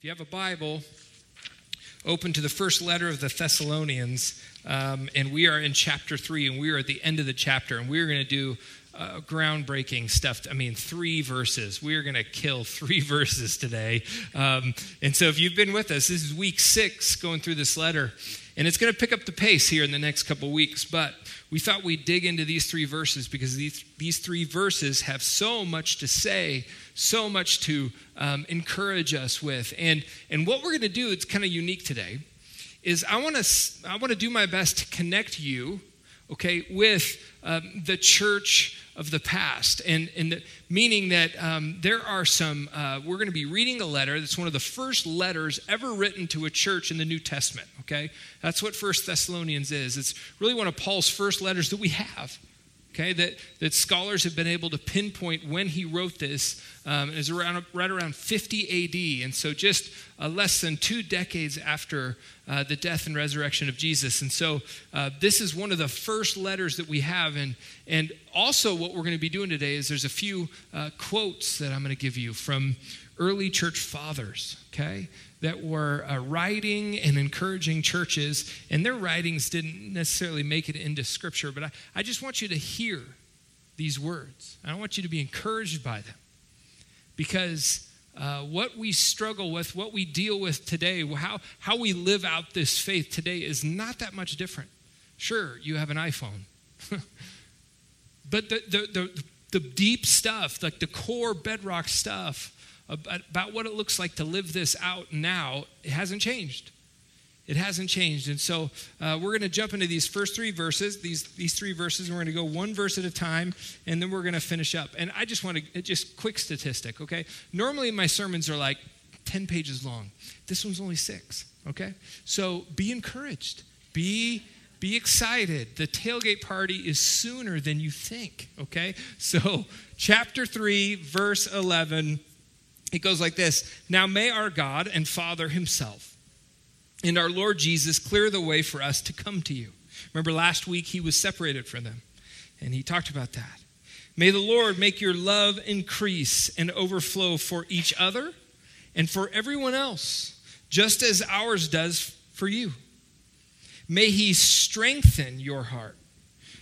If you have a Bible, open to the first letter of the Thessalonians, um, and we are in chapter three, and we are at the end of the chapter, and we're going to do uh, groundbreaking stuff. I mean, three verses. We are going to kill three verses today. Um, and so, if you've been with us, this is week six going through this letter, and it's going to pick up the pace here in the next couple weeks. But we thought we'd dig into these three verses because these, these three verses have so much to say, so much to um, encourage us with. And, and what we're going to do, it's kind of unique today, is I want to I want to do my best to connect you, okay, with um, the church of the past, and, and the, meaning that um, there are some, uh, we're going to be reading a letter that's one of the first letters ever written to a church in the New Testament, okay? That's what First Thessalonians is. It's really one of Paul's first letters that we have okay, that, that scholars have been able to pinpoint when he wrote this. Um, is around, right around 50 AD, and so just uh, less than two decades after uh, the death and resurrection of Jesus. And so uh, this is one of the first letters that we have. And, and also, what we're going to be doing today is there's a few uh, quotes that I'm going to give you from early church fathers, okay? That were uh, writing and encouraging churches, and their writings didn't necessarily make it into Scripture, but I, I just want you to hear these words. I want you to be encouraged by them. Because uh, what we struggle with, what we deal with today, how, how we live out this faith today is not that much different. Sure, you have an iPhone. but the, the, the, the deep stuff, like the core bedrock stuff, about what it looks like to live this out now, it hasn't changed. It hasn't changed. And so uh, we're going to jump into these first three verses, these, these three verses, and we're going to go one verse at a time, and then we're going to finish up. And I just want to, just quick statistic, okay? Normally my sermons are like 10 pages long. This one's only six, okay? So be encouraged. Be be excited. The tailgate party is sooner than you think, okay? So, chapter 3, verse 11 it goes like this Now may our God and Father Himself and our Lord Jesus clear the way for us to come to you. Remember last week He was separated from them, and He talked about that. May the Lord make your love increase and overflow for each other and for everyone else, just as ours does for you. May He strengthen your heart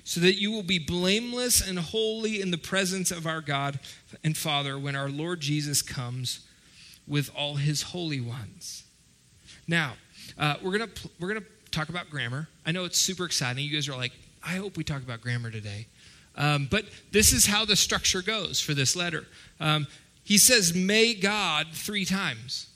so that you will be blameless and holy in the presence of our God and Father when our Lord Jesus comes with all his holy ones. Now, uh, we're going to we're going to talk about grammar. I know it's super exciting. You guys are like, I hope we talk about grammar today. Um, but this is how the structure goes for this letter. Um, he says, May God three times.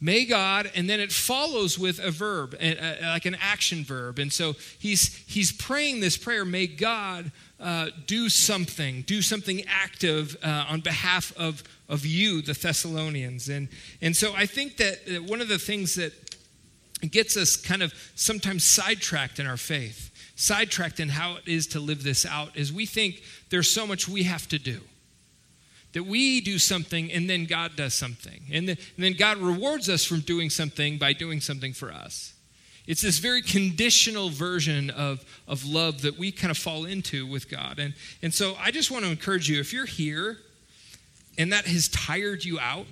May God, and then it follows with a verb, like an action verb. And so he's, he's praying this prayer, may God uh, do something, do something active uh, on behalf of, of you, the Thessalonians. And, and so I think that one of the things that gets us kind of sometimes sidetracked in our faith, sidetracked in how it is to live this out, is we think there's so much we have to do that we do something and then God does something. And, and then God rewards us from doing something by doing something for us. It's this very conditional version of, of love that we kind of fall into with God. And, and so I just want to encourage you if you're here and that has tired you out,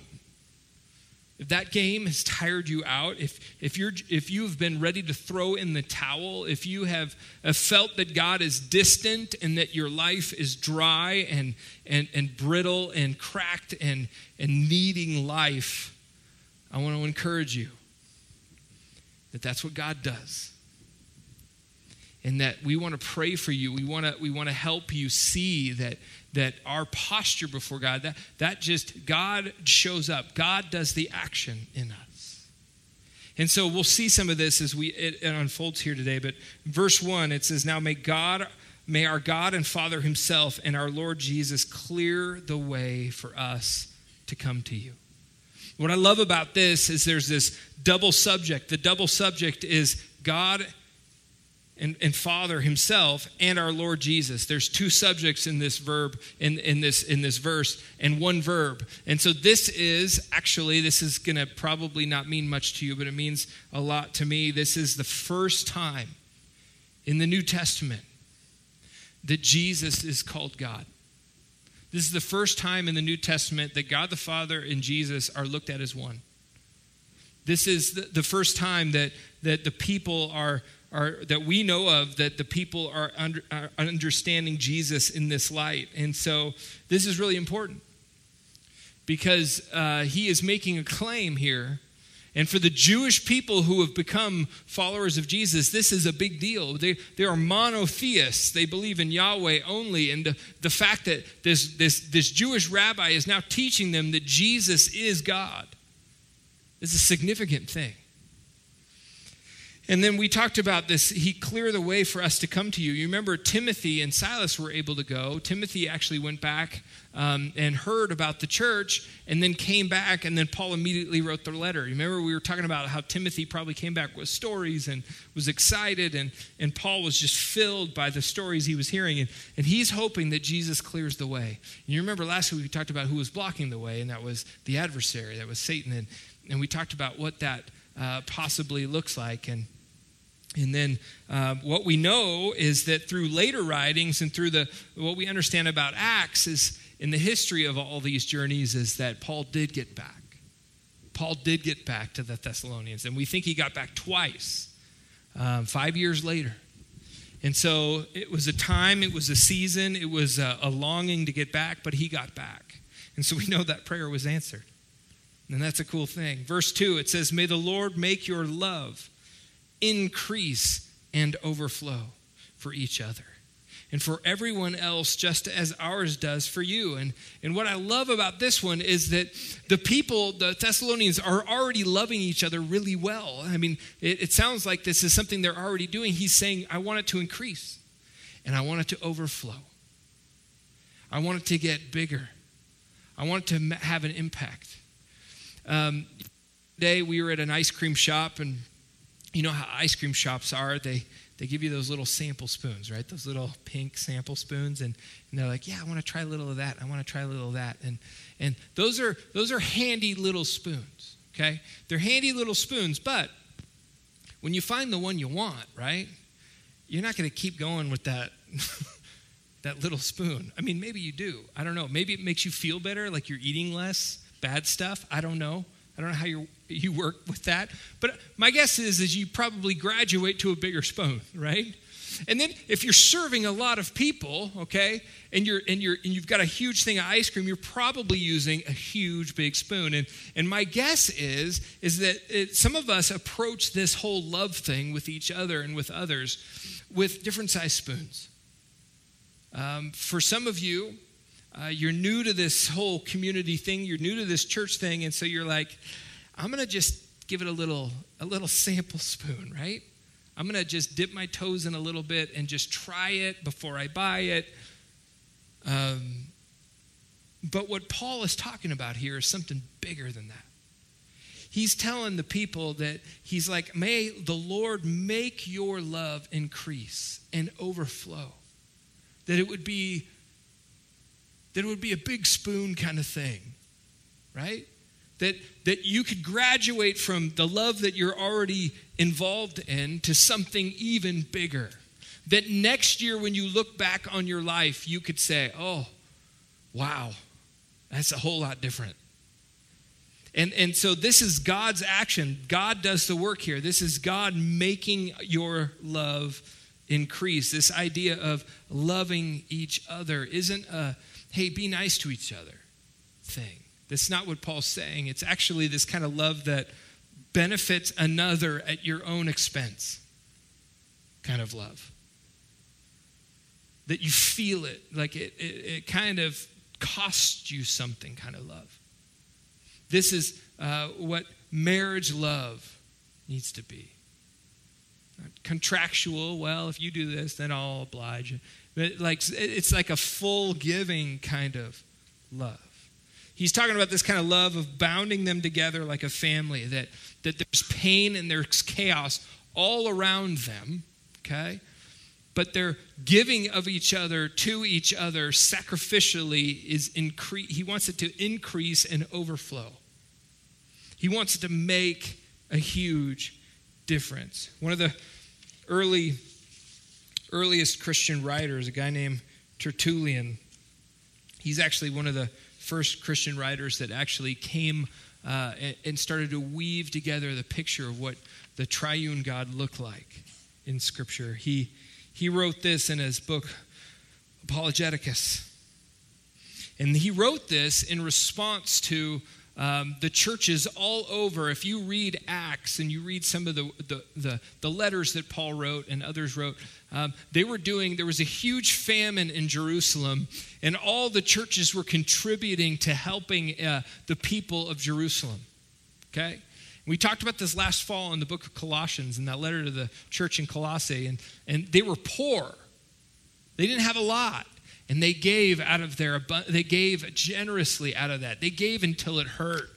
if that game has tired you out, if, if, you're, if you've been ready to throw in the towel, if you have, have felt that God is distant and that your life is dry and, and, and brittle and cracked and, and needing life, I want to encourage you that that's what God does and that we want to pray for you. We want to we want to help you see that that our posture before God that that just God shows up. God does the action in us. And so we'll see some of this as we it, it unfolds here today, but verse 1 it says now may God may our God and Father himself and our Lord Jesus clear the way for us to come to you. What I love about this is there's this double subject. The double subject is God and, and Father Himself and our Lord Jesus. There's two subjects in this verb, in, in, this, in this verse, and one verb. And so this is actually, this is going to probably not mean much to you, but it means a lot to me. This is the first time in the New Testament that Jesus is called God. This is the first time in the New Testament that God the Father and Jesus are looked at as one. This is the, the first time that, that the people are, are, that we know of, that the people are, under, are understanding Jesus in this light. And so this is really important because uh, he is making a claim here. And for the Jewish people who have become followers of Jesus, this is a big deal. They, they are monotheists. They believe in Yahweh only. And the, the fact that this, this, this Jewish rabbi is now teaching them that Jesus is God is a significant thing. And then we talked about this. He cleared the way for us to come to you. You remember Timothy and Silas were able to go. Timothy actually went back um, and heard about the church and then came back, and then Paul immediately wrote the letter. You remember we were talking about how Timothy probably came back with stories and was excited, and, and Paul was just filled by the stories he was hearing. And, and he's hoping that Jesus clears the way. And you remember last week we talked about who was blocking the way, and that was the adversary, that was Satan. And, and we talked about what that uh, possibly looks like. And and then uh, what we know is that through later writings and through the what we understand about Acts is in the history of all these journeys is that Paul did get back. Paul did get back to the Thessalonians, and we think he got back twice, um, five years later. And so it was a time, it was a season, it was a, a longing to get back, but he got back. And so we know that prayer was answered. And that's a cool thing. Verse 2, it says, May the Lord make your love increase and overflow for each other and for everyone else, just as ours does for you. And, and what I love about this one is that the people, the Thessalonians, are already loving each other really well. I mean, it, it sounds like this is something they're already doing. He's saying, I want it to increase and I want it to overflow. I want it to get bigger. I want it to have an impact. Um, today we were at an ice cream shop and you know how ice cream shops are? They they give you those little sample spoons right? Those little pink sample spoons. And, and they're like yeah i want to try a little of that. I want to try a little of that. And and those are those are handy little spoons okay? They're handy little spoons but when you find the one you want right you're not going to keep going with that that little spoon. I mean maybe you do. I don't know. Maybe it makes you feel better like you're eating less bad stuff. I don't know I don't know how you you work with that, but my guess is is you probably graduate to a bigger spoon, right? And then if you're serving a lot of people, okay, and you're and you're and you've got a huge thing of ice cream, you're probably using a huge big spoon. And and my guess is is that it, some of us approach this whole love thing with each other and with others with different size spoons. Um, for some of you, uh, you're new to this whole community thing, you're new to this church thing, and so you're like, I'm to just give it a little, a little sample spoon, right? I'm to just dip my toes in a little bit and just try it before I buy it. Um, but what Paul is talking about here is something bigger than that. He's telling the people that he's like, may the Lord make your love increase and overflow. That it would be that it would be a big spoon kind of thing, right? That, that you could graduate from the love that you're already involved in to something even bigger. That next year, when you look back on your life, you could say, oh, wow, that's a whole lot different. And, and so this is God's action. God does the work here. This is God making your love increase. This idea of loving each other isn't a hey, be nice to each other thing. That's not what Paul's saying. It's actually this kind of love that benefits another at your own expense kind of love. That you feel it, like it, it, it kind of costs you something kind of love. This is uh, what marriage love needs to be. Contractual, well, if you do this, then I'll oblige. But like it's like a full giving kind of love. He's talking about this kind of love of bounding them together like a family, that, that there's pain and there's chaos all around them, okay? But their giving of each other to each other sacrificially is increase. He wants it to increase and overflow. He wants it to make a huge difference. One of the early earliest Christian writers, a guy named Tertullian. He's actually one of the first Christian writers that actually came uh, and, and started to weave together the picture of what the triune God looked like in Scripture. He, he wrote this in his book, Apologeticus. And he wrote this in response to um, the churches all over. If you read Acts and you read some of the, the, the, the letters that Paul wrote and others wrote, um, they were doing, there was a huge famine in Jerusalem, and all the churches were contributing to helping uh, the people of Jerusalem. Okay? We talked about this last fall in the book of Colossians, in that letter to the church in Colossae, and, and they were poor. They didn't have a lot and they gave out of their they gave generously out of that. They gave until it hurt.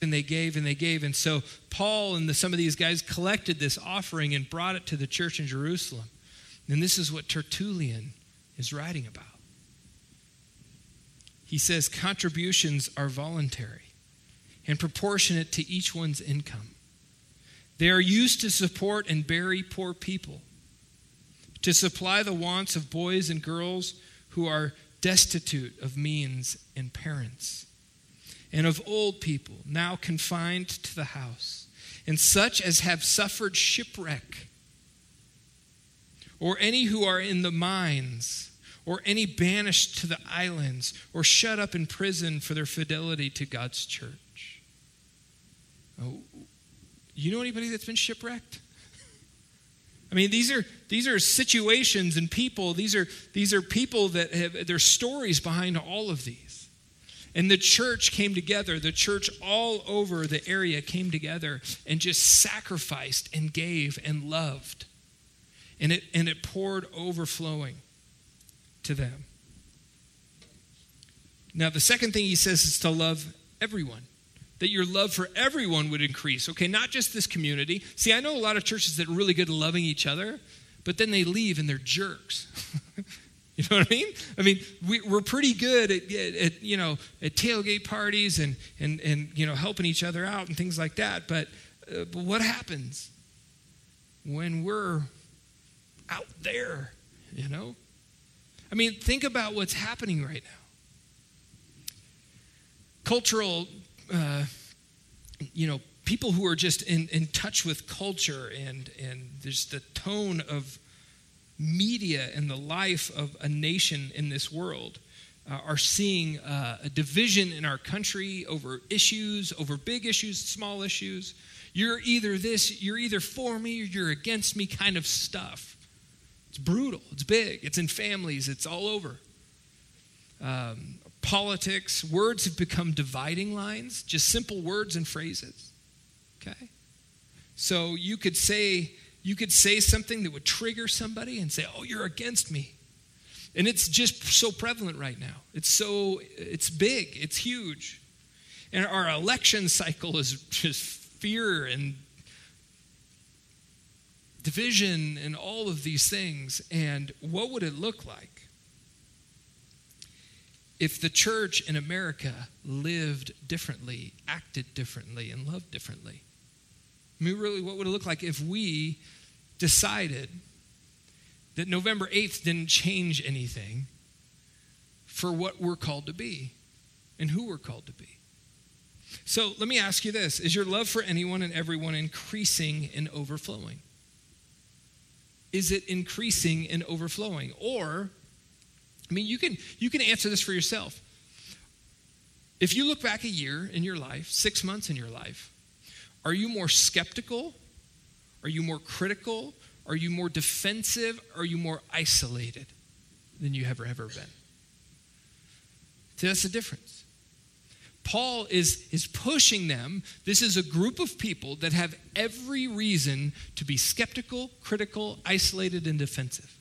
And they gave and they gave. And so paul and the, some of these guys collected this offering and brought it to the church in jerusalem. And this is what tertullian is writing about. He says contributions are voluntary and proportionate to each one's income. They are used to support and bury poor people to supply the wants of boys and girls who are destitute of means and parents, and of old people now confined to the house, and such as have suffered shipwreck, or any who are in the mines, or any banished to the islands, or shut up in prison for their fidelity to God's church. Oh, you know anybody that's been shipwrecked? I mean, these are these are situations and people. These are these are people that have there's stories behind all of these. And the church came together. The church all over the area came together and just sacrificed and gave and loved. And it and it poured overflowing to them. Now, the second thing he says is to love everyone that your love for everyone would increase. Okay, not just this community. See, I know a lot of churches that are really good at loving each other, but then they leave and they're jerks. you know what I mean? I mean, we, are pretty good at, at, at, you know at tailgate parties and and and you know helping each other out and things like that. But, uh, but what happens when we're out there? You know, I mean, think about what's happening right now. Cultural uh, you know, people who are just in, in touch with culture and, and there's the tone of media and the life of a nation in this world uh, are seeing uh, a division in our country over issues, over big issues, small issues. You're either this, you're either for me or you're against me kind of stuff. It's brutal, it's big, it's in families, it's all over. Um, politics, words have become dividing lines, just simple words and phrases. Okay? So you could say you could say something that would trigger somebody and say, "Oh, you're against me." And it's just so prevalent right now. It's so it's big, it's huge. And our election cycle is just fear and division and all of these things. And what would it look like if the church in America lived differently, acted differently, and loved differently? I mean, really, what would it look like if we decided that November 8th didn't change anything for what we're called to be and who we're called to be? So let me ask you this Is your love for anyone and everyone increasing and overflowing? Is it increasing and overflowing? Or I mean, you can, you can answer this for yourself. If you look back a year in your life, six months in your life, are you more skeptical? Are you more critical? Are you more defensive? Are you more isolated than you have ever been? See, that's the difference. Paul is, is pushing them. This is a group of people that have every reason to be skeptical, critical, isolated, and defensive.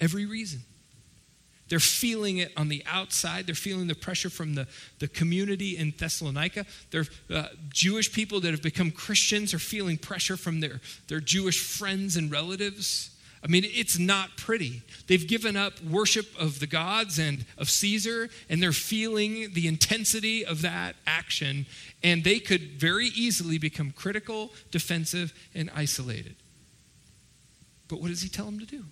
Every reason. They're feeling it on the outside. They're feeling the pressure from the, the community in Thessalonica. They're uh, Jewish people that have become Christians are feeling pressure from their, their Jewish friends and relatives. I mean, it's not pretty. They've given up worship of the gods and of Caesar, and they're feeling the intensity of that action, and they could very easily become critical, defensive, and isolated. But what does he tell them to do?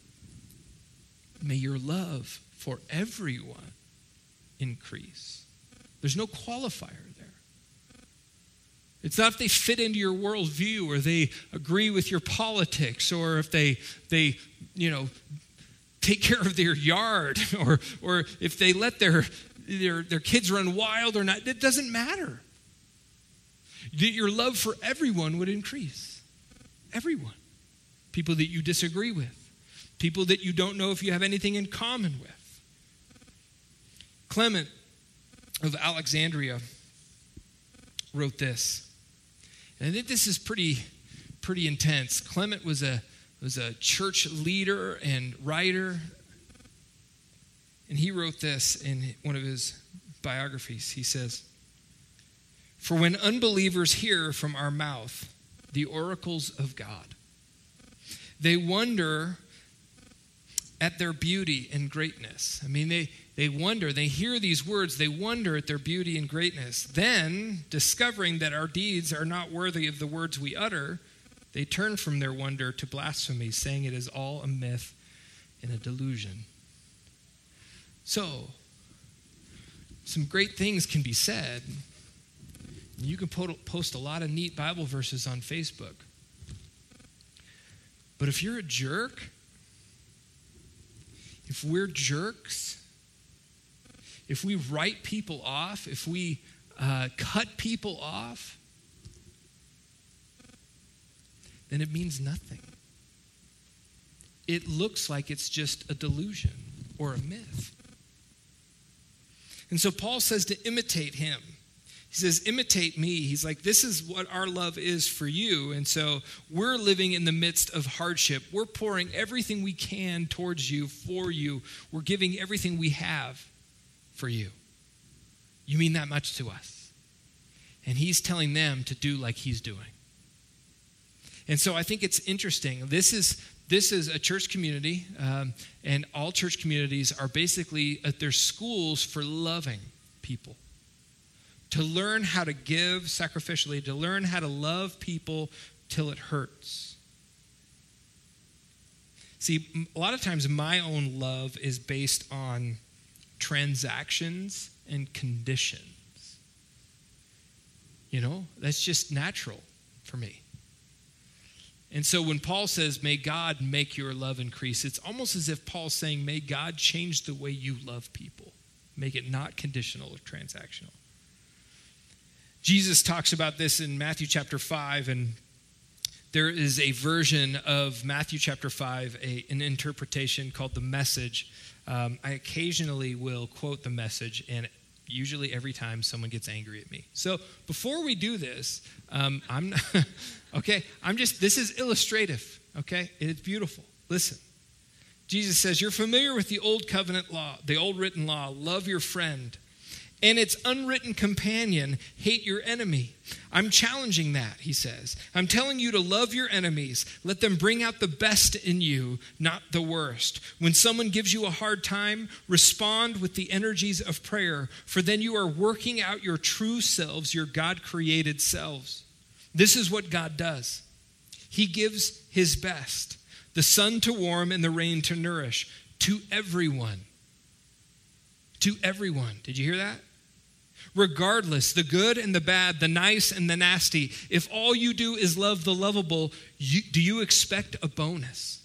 May your love for everyone increase. There's no qualifier there. It's not if they fit into your worldview or they agree with your politics or if they, they you know, take care of their yard or, or if they let their, their, their kids run wild or not. It doesn't matter. That your love for everyone would increase. Everyone. People that you disagree with, people that you don't know if you have anything in common with. Clement of Alexandria wrote this. And I think this is pretty, pretty intense. Clement was a, was a church leader and writer. And he wrote this in one of his biographies. He says, For when unbelievers hear from our mouth the oracles of God, they wonder at their beauty and greatness. I mean, they, they wonder, they hear these words, they wonder at their beauty and greatness. Then, discovering that our deeds are not worthy of the words we utter, they turn from their wonder to blasphemy, saying it is all a myth and a delusion. So, some great things can be said. You can post a lot of neat Bible verses on Facebook. But if you're a jerk, if we're jerks, if we write people off, if we uh, cut people off, then it means nothing. It looks like it's just a delusion or a myth. And so Paul says to imitate him. He says, imitate me. He's like, this is what our love is for you. And so we're living in the midst of hardship. We're pouring everything we can towards you, for you. We're giving everything we have for you. You mean that much to us. And he's telling them to do like he's doing. And so I think it's interesting. This is this is a church community, um, and all church communities are basically uh, their schools for loving people. To learn how to give sacrificially, to learn how to love people till it hurts. See, a lot of times my own love is based on transactions and conditions. You know, that's just natural for me. And so when Paul says, May God make your love increase, it's almost as if Paul's saying, May God change the way you love people, make it not conditional or transactional. Jesus talks about this in Matthew chapter 5, and there is a version of Matthew chapter 5, a, an interpretation called the message um, I occasionally will quote the message, and usually every time someone gets angry at me. So before we do this, um, I'm okay. I'm just this is illustrative. Okay, it's beautiful. Listen, Jesus says, "You're familiar with the old covenant law, the old written law. Love your friend." And its unwritten companion, hate your enemy. I'm challenging that, he says. I'm telling you to love your enemies. Let them bring out the best in you, not the worst. When someone gives you a hard time, respond with the energies of prayer, for then you are working out your true selves, your God created selves. This is what God does He gives His best the sun to warm and the rain to nourish to everyone. To everyone. Did you hear that? regardless the good and the bad, the nice and the nasty, if all you do is love the lovable, you, do you expect a bonus?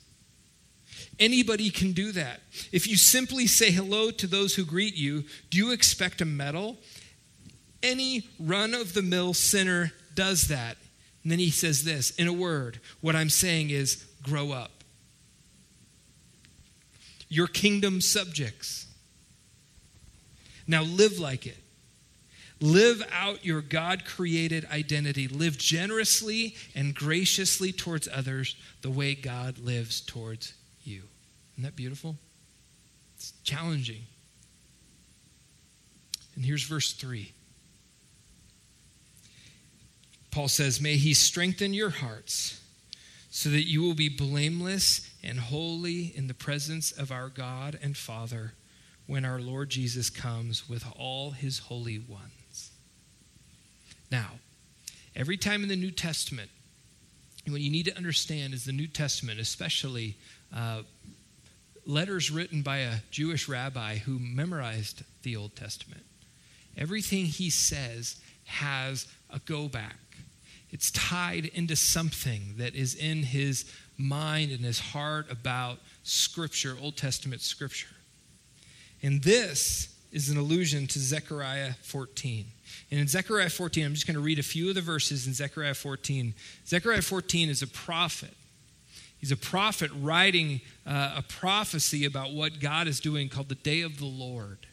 Anybody can do that. If you simply say hello to those who greet you, do you expect a medal? Any run of the mill sinner does that. And then he says this in a word what I'm saying is grow up. Your kingdom subjects. Now live like it. Live out your God created identity. Live generously and graciously towards others the way God lives towards you. Isn't that beautiful? It's challenging. And here's verse 3. Paul says, May he strengthen your hearts so that you will be blameless and holy in the presence of our God and Father when our Lord Jesus comes with all his holy ones. Now, every time in the New Testament, what you need to understand is the New Testament, especially uh, letters written by a Jewish rabbi who memorized the Old Testament. Everything he says has a go back It's tied into something that is in his mind and his heart about Scripture, Old Testament Scripture. And this is an allusion to Zechariah 14. And in Zechariah 14, I'm just going to read a few of the verses in Zechariah 14. Zechariah 14 is a prophet. He's a prophet writing uh, a prophecy about what God is doing called the day of the Lord.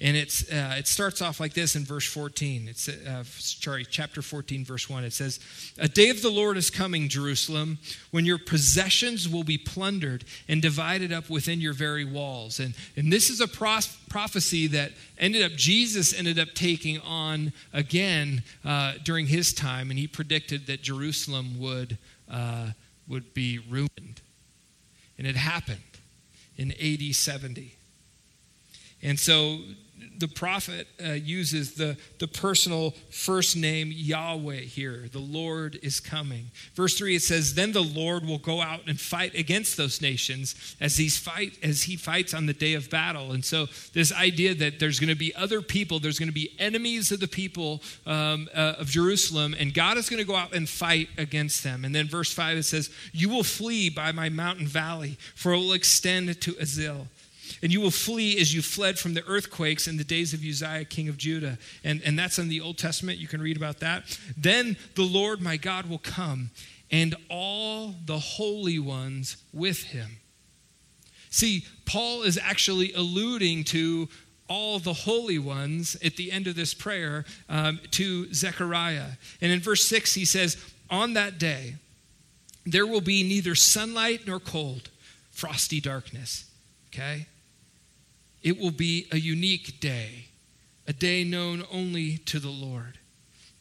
And it's, uh, it starts off like this in verse 14. It's, uh, sorry, chapter 14, verse 1. It says, A day of the Lord is coming, Jerusalem, when your possessions will be plundered and divided up within your very walls. And, and this is a pros- prophecy that ended up, Jesus ended up taking on again uh, during his time. And he predicted that Jerusalem would, uh, would be ruined. And it happened in AD 70. And so the prophet uh, uses the, the personal first name Yahweh here. The Lord is coming. Verse 3 it says, Then the Lord will go out and fight against those nations as, he's fight, as he fights on the day of battle. And so, this idea that there's going to be other people, there's going to be enemies of the people um, uh, of Jerusalem, and God is going to go out and fight against them. And then, verse 5 it says, You will flee by my mountain valley, for it will extend to Azel and you will flee as you fled from the earthquakes in the days of Uzziah, king of Judah. And, and that's in the Old Testament. You can read about that. Then the Lord my God will come, and all the holy ones with him. See, Paul is actually alluding to all the holy ones at the end of this prayer um, to Zechariah. And in verse 6, he says, On that day, there will be neither sunlight nor cold, frosty darkness. Okay? It will be a unique day, a day known only to the Lord,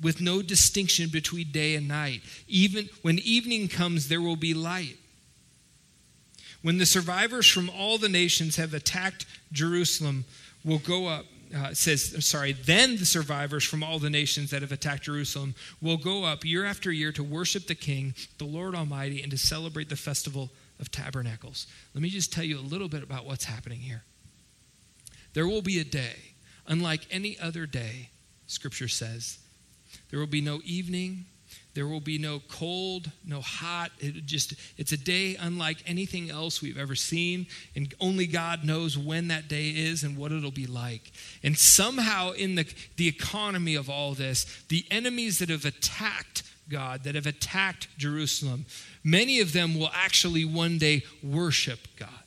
with no distinction between day and night. Even when evening comes, there will be light. When the survivors from all the nations have attacked Jerusalem, will go up. Uh, says, sorry, then the survivors from all the nations that have attacked Jerusalem will go up year after year to worship the King, the Lord Almighty, and to celebrate the festival of tabernacles. Let me just tell you a little bit about what's happening here. There will be a day, unlike any other day, Scripture says. There will be no evening. There will be no cold, no hot. It just it's a day unlike anything else we've ever seen, and only God knows when that day is and what it'll be like. And somehow in the the economy of all this, the enemies that have attacked God, that have attacked Jerusalem, many of them will actually one day worship God.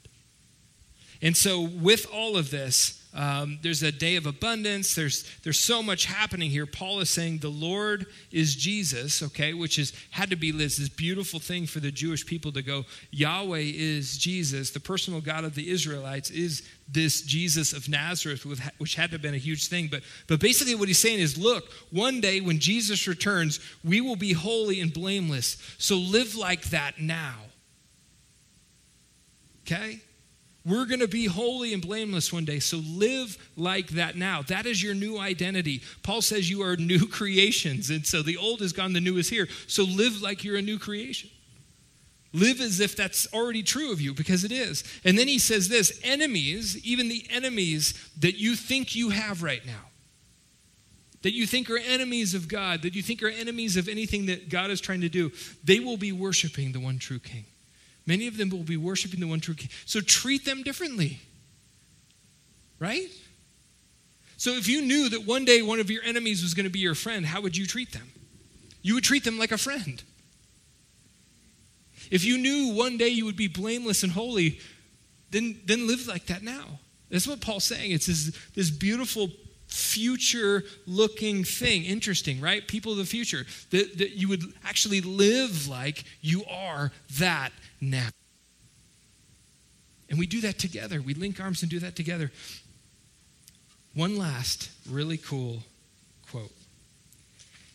And so with all of this, um, there's a day of abundance. There's, there's so much happening here. Paul is saying the Lord is Jesus, okay, which is had to be this, this beautiful thing for the Jewish people to go, Yahweh is Jesus. The personal God of the Israelites is this Jesus of Nazareth, which had to have been a huge thing. But, but basically, what he's saying is look, one day when Jesus returns, we will be holy and blameless. So live like that now. Okay? We're going to be holy and blameless one day. So live like that now. That is your new identity. Paul says you are new creations. And so the old is gone, the new is here. So live like you're a new creation. Live as if that's already true of you because it is. And then he says this enemies, even the enemies that you think you have right now, that you think are enemies of God, that you think are enemies of anything that God is trying to do, they will be worshiping the one true King. Many of them will be worshiping the one true King. So treat them differently. Right? So if you knew that one day one of your enemies was going to be your friend, how would you treat them? You would treat them like a friend. If you knew one day you would be blameless and holy, then, then live like that now. That's what Paul's saying. It's this, this beautiful future looking thing. Interesting, right? People of the future. That, that you would actually live like you are that now. And we do that together. We link arms and do that together. One last really cool quote.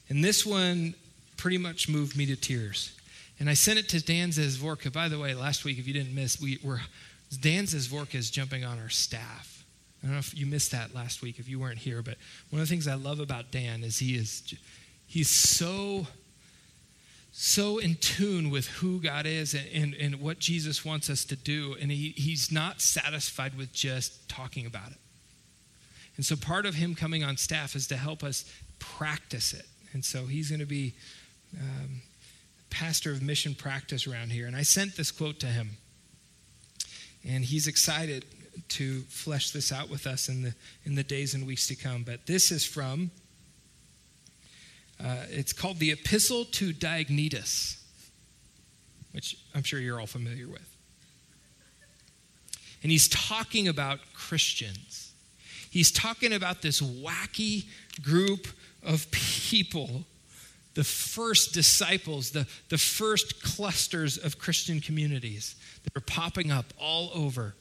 And this one pretty much moved me to tears. And I sent it to Dan Zazvorka. By the way, last week, if you didn't miss, we were Dan Zazvorka is jumping on our staff. I don't know if you missed that last week if you weren't here, but one of the things I love about Dan is he is he's so so in tune with who God is and, and, and, what Jesus wants us to do. And he, he's not satisfied with just talking about it. And so part of him coming on staff is to help us practice it. And so he's going to be um, pastor of mission practice around here, and I sent this quote to him. And he's excited to flesh this out with us in the, in the days and weeks to come. But this is from, uh, it's called the Epistle to Diognetus, which I'm sure you're all familiar with. And he's talking about Christians. He's talking about this wacky group of people, the first disciples, the, the first clusters of Christian communities that are popping up all over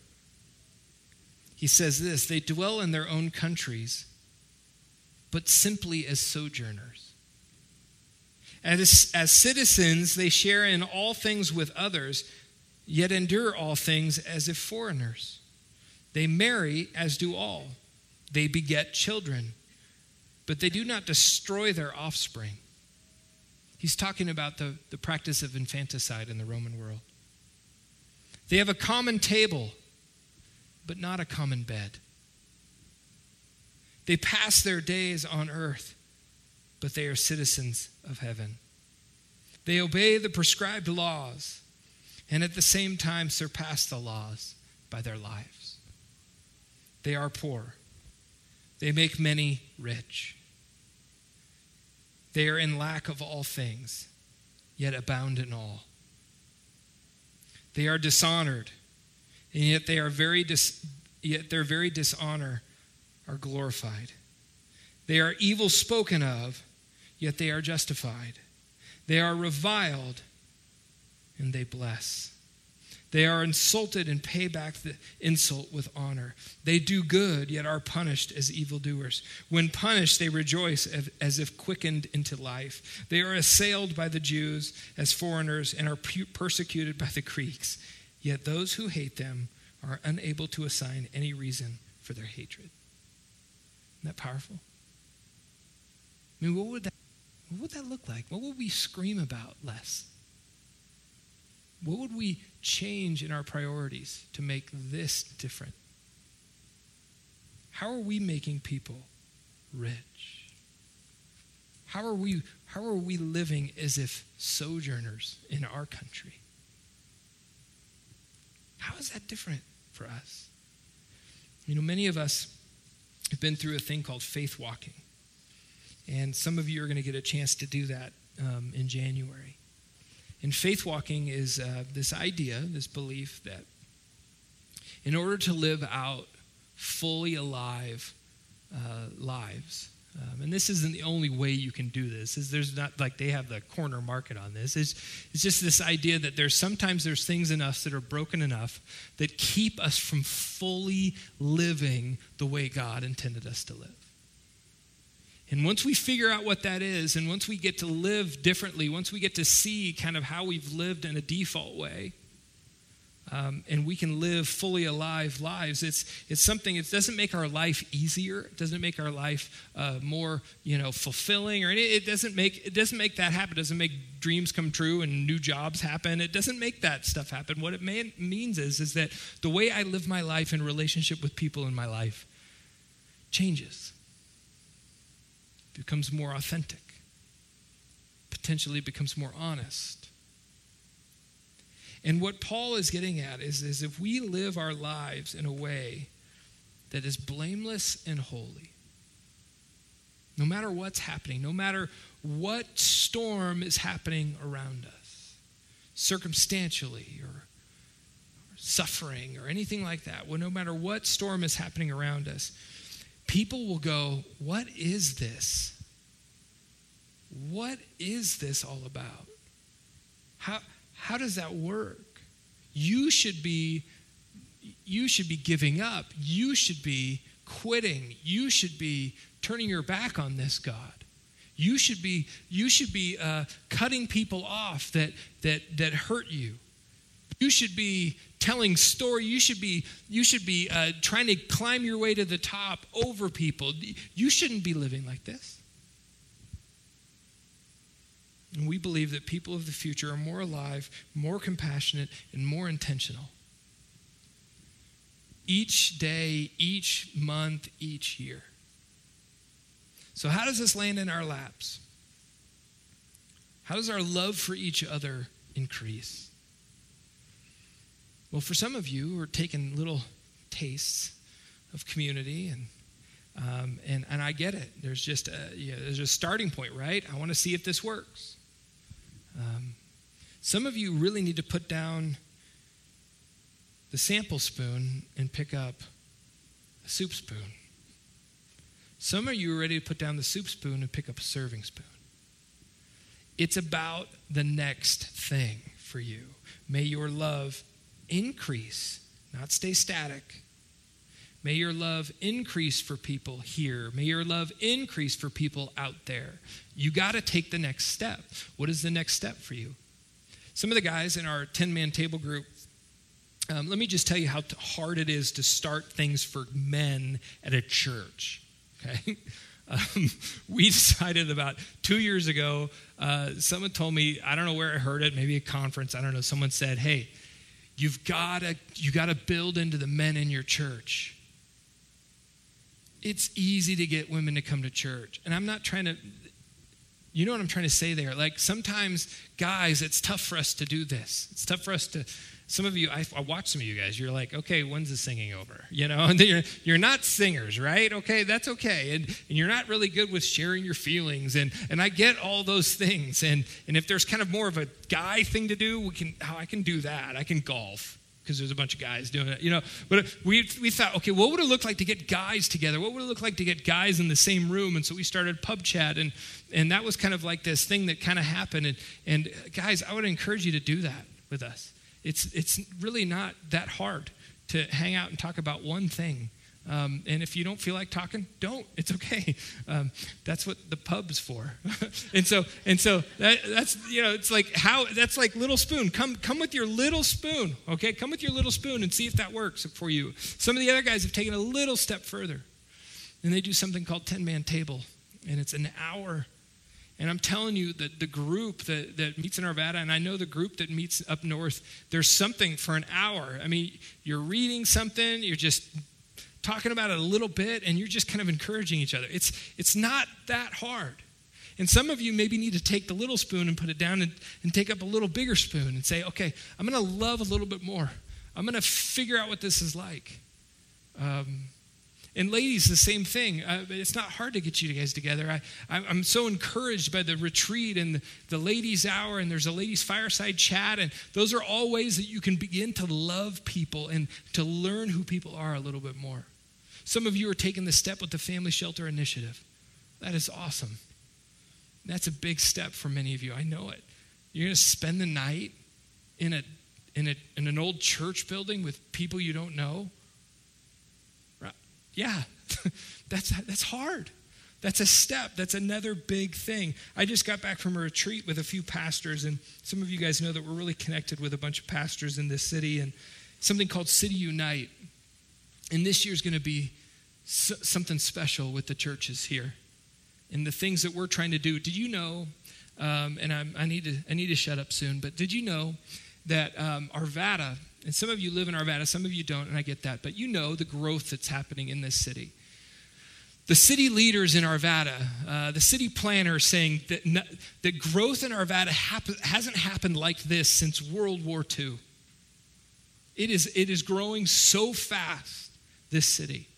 he says this they dwell in their own countries, but simply as sojourners. As, as citizens, they share in all things with others, yet endure all things as if foreigners. They marry as do all, they beget children, but they do not destroy their offspring. He's talking about the, the practice of infanticide in the Roman world. They have a common table but not a common bed. They pass their days on earth, but they are citizens of heaven. They obey the prescribed laws and at the same time surpass the laws by their lives. They are poor. They make many rich. They are in lack of all things, yet abound in all. They are dishonored and yet they are very dis- yet their very dishonor are glorified. They are evil spoken of, yet they are justified. They are reviled, and they bless. They are insulted and pay back the insult with honor. They do good, yet are punished as evildoers. When punished, they rejoice as if quickened into life. They are assailed by the Jews as foreigners and are persecuted by the Greeks. Yet those who hate them are unable to assign any reason for their hatred. Isn't that powerful? I mean, what would that, what would that look like? What would we scream about less? What would we change in our priorities to make this different? How are we making people rich? How are we, how are we living as if sojourners in our country? How is that different for us? You know, many of us have been through a thing called faith walking. And some of you are going to get a chance to do that um, in January. And faith walking is uh, this idea, this belief that in order to live out fully alive uh, lives, um, and this isn't the only way you can do this. Is there's not like they have the corner market on this. It's, it's just this idea that there's sometimes there's things in us that are broken enough that keep us from fully living the way God intended us to live. And once we figure out what that is, and once we get to live differently, once we get to see kind of how we've lived in a default way, um, and we can live fully alive lives. It's, it's something, it doesn't make our life easier. It doesn't make our life uh, more, you know, fulfilling or any, it doesn't make, it doesn't make that happen. It doesn't make dreams come true and new jobs happen. It doesn't make that stuff happen. What it means is, is that the way I live my life in relationship with people in my life changes, becomes more authentic, potentially becomes more honest. And what Paul is getting at is, is if we live our lives in a way that is blameless and holy, no matter what's happening, no matter what storm is happening around us, circumstantially or, or suffering or anything like that, well, no matter what storm is happening around us, people will go, What is this? What is this all about? How, how does that work? You should be you should be giving up. You should be quitting. You should be turning your back on this God. You should be you should be uh, cutting people off that that that hurt you. You should be telling story. You should be you should be uh, trying to climb your way to the top over people. You shouldn't be living like this. And we believe that people of the future are more alive, more compassionate, and more intentional. Each day, each month, each year. So, how does this land in our laps? How does our love for each other increase? Well, for some of you, we're taking little tastes of community and um, and, and I get it. There's just a, there's a starting point, right? I want to see if this works. Um, some of you really need to put down the sample spoon and pick up a soup spoon. Some of you are ready to put down the soup spoon and pick up a serving spoon. It's about the next thing for you. May your love increase, not stay static. May your love increase for people here. May your love increase for people out there. You got to take the next step. What is the next step for you? Some of the guys in our 10 man table group, um, let me just tell you how hard it is to start things for men at a church. Okay? Um, we decided about two years ago, uh, someone told me, I don't know where I heard it, maybe a conference, I don't know. Someone said, hey, you've got to you got to build into the men in your church it's easy to get women to come to church. And I'm not trying to, you know what I'm trying to say there? Like sometimes, guys, it's tough for us to do this. It's tough for us to, some of you, I, I watch some of you guys, you're like, okay, when's the singing over? You know, and you're, you're not singers, right? Okay, that's okay. And, and you're not really good with sharing your feelings. And, and I get all those things. And, and if there's kind of more of a guy thing to do, we can, oh, I can do that. I can golf because there's a bunch of guys doing it, you know. But we, we thought, okay, what would it look like to get guys together? What would it look like to get guys in the same room? And so we started pub chat, and and that was kind of like this thing that kind of happened. And and guys, I would encourage you to do that with us. It's it's really not that hard to hang out and talk about one thing um, and if you don't feel like talking, don't. It's okay. Um, that's what the pub's for. and so, and so that, that's you know, it's like how that's like little spoon. Come, come with your little spoon. Okay, come with your little spoon and see if that works for you. Some of the other guys have taken a little step further, and they do something called ten man table, and it's an hour. And I'm telling you that the group that, that meets in Arvada, and I know the group that meets up north, there's something for an hour. I mean, you're reading something, you're just talking about it a little bit and you're just kind of encouraging each other. It's, it's not that hard. And some of you maybe need to take the little spoon and put it down and, and take up a little bigger spoon and say, okay, I'm going to love a little bit more. I'm going to figure out what this is like. Um, and ladies, the same thing. Uh, it's not hard to get you guys together. I, am so encouraged by the retreat and the, the ladies' hour, and there's a ladies' fireside chat. And those are all ways that you can begin to love people and to learn who people are a little bit more. Some of you are taking the step with the Family Shelter Initiative. That is awesome. That's a big step for many of you. I know it. You're going to spend the night in, a, in, a, in an old church building with people you don't know. Right? Yeah, that's, that's hard. That's a step. That's another big thing. I just got back from a retreat with a few pastors, and some of you guys know that we're really connected with a bunch of pastors in this city, and something called City Unite. And this year is going to be something special with the churches here and the things that we're trying to do. Did you know? Um, and I'm, i need to I need to shut up soon. But did you know that um, Arvada, and some of you live in Arvada, some of you don't, and I get that. But you know the growth that's happening in this city. The city leaders in Arvada, uh, the city planner, saying that that growth in Arvada hasn't happened like this since World War II. It is, it is growing so fast this city.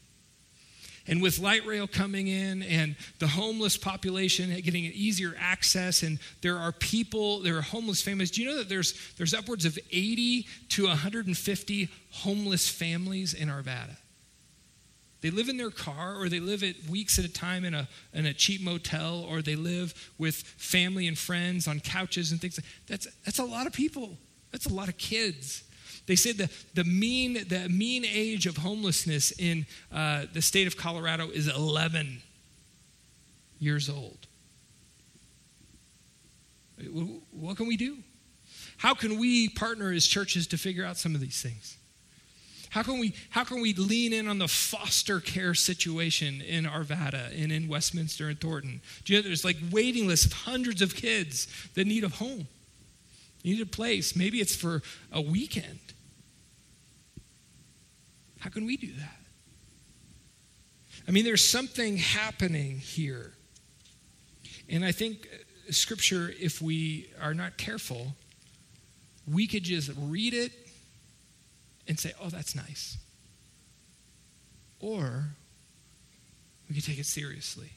And with light rail coming in and the homeless population getting easier access, and there are people, there are homeless families. Do you know that there's, there's upwards of 80 to 150 homeless families in Arvada? They live in their car, or they live at weeks at a time in a, in a cheap motel, or they live with family and friends on couches and things. That's, that's a lot of people. That's a lot of kids. They said the, the, mean, the mean age of homelessness in uh, the state of Colorado is 11 years old. What can we do? How can we partner as churches to figure out some of these things? How can we, how can we lean in on the foster care situation in Arvada and in Westminster and Thornton? You know there's like waiting lists of hundreds of kids that need a home, need a place. Maybe it's for a weekend. How can we do that? I mean, there's something happening here. And I think uh, scripture, if we are not careful, we could just read it and say, oh, that's nice. Or we could take it seriously.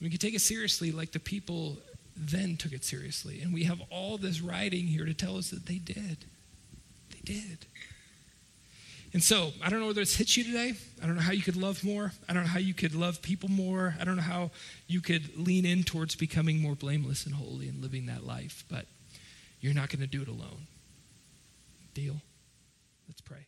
We could take it seriously like the people then took it seriously. And we have all this writing here to tell us that they did. They did. And so, I don't know whether it's hit you today. I don't know how you could love more. I don't know how you could love people more. I don't know how you could lean in towards becoming more blameless and holy and living that life. But you're not going to do it alone. Deal? Let's pray.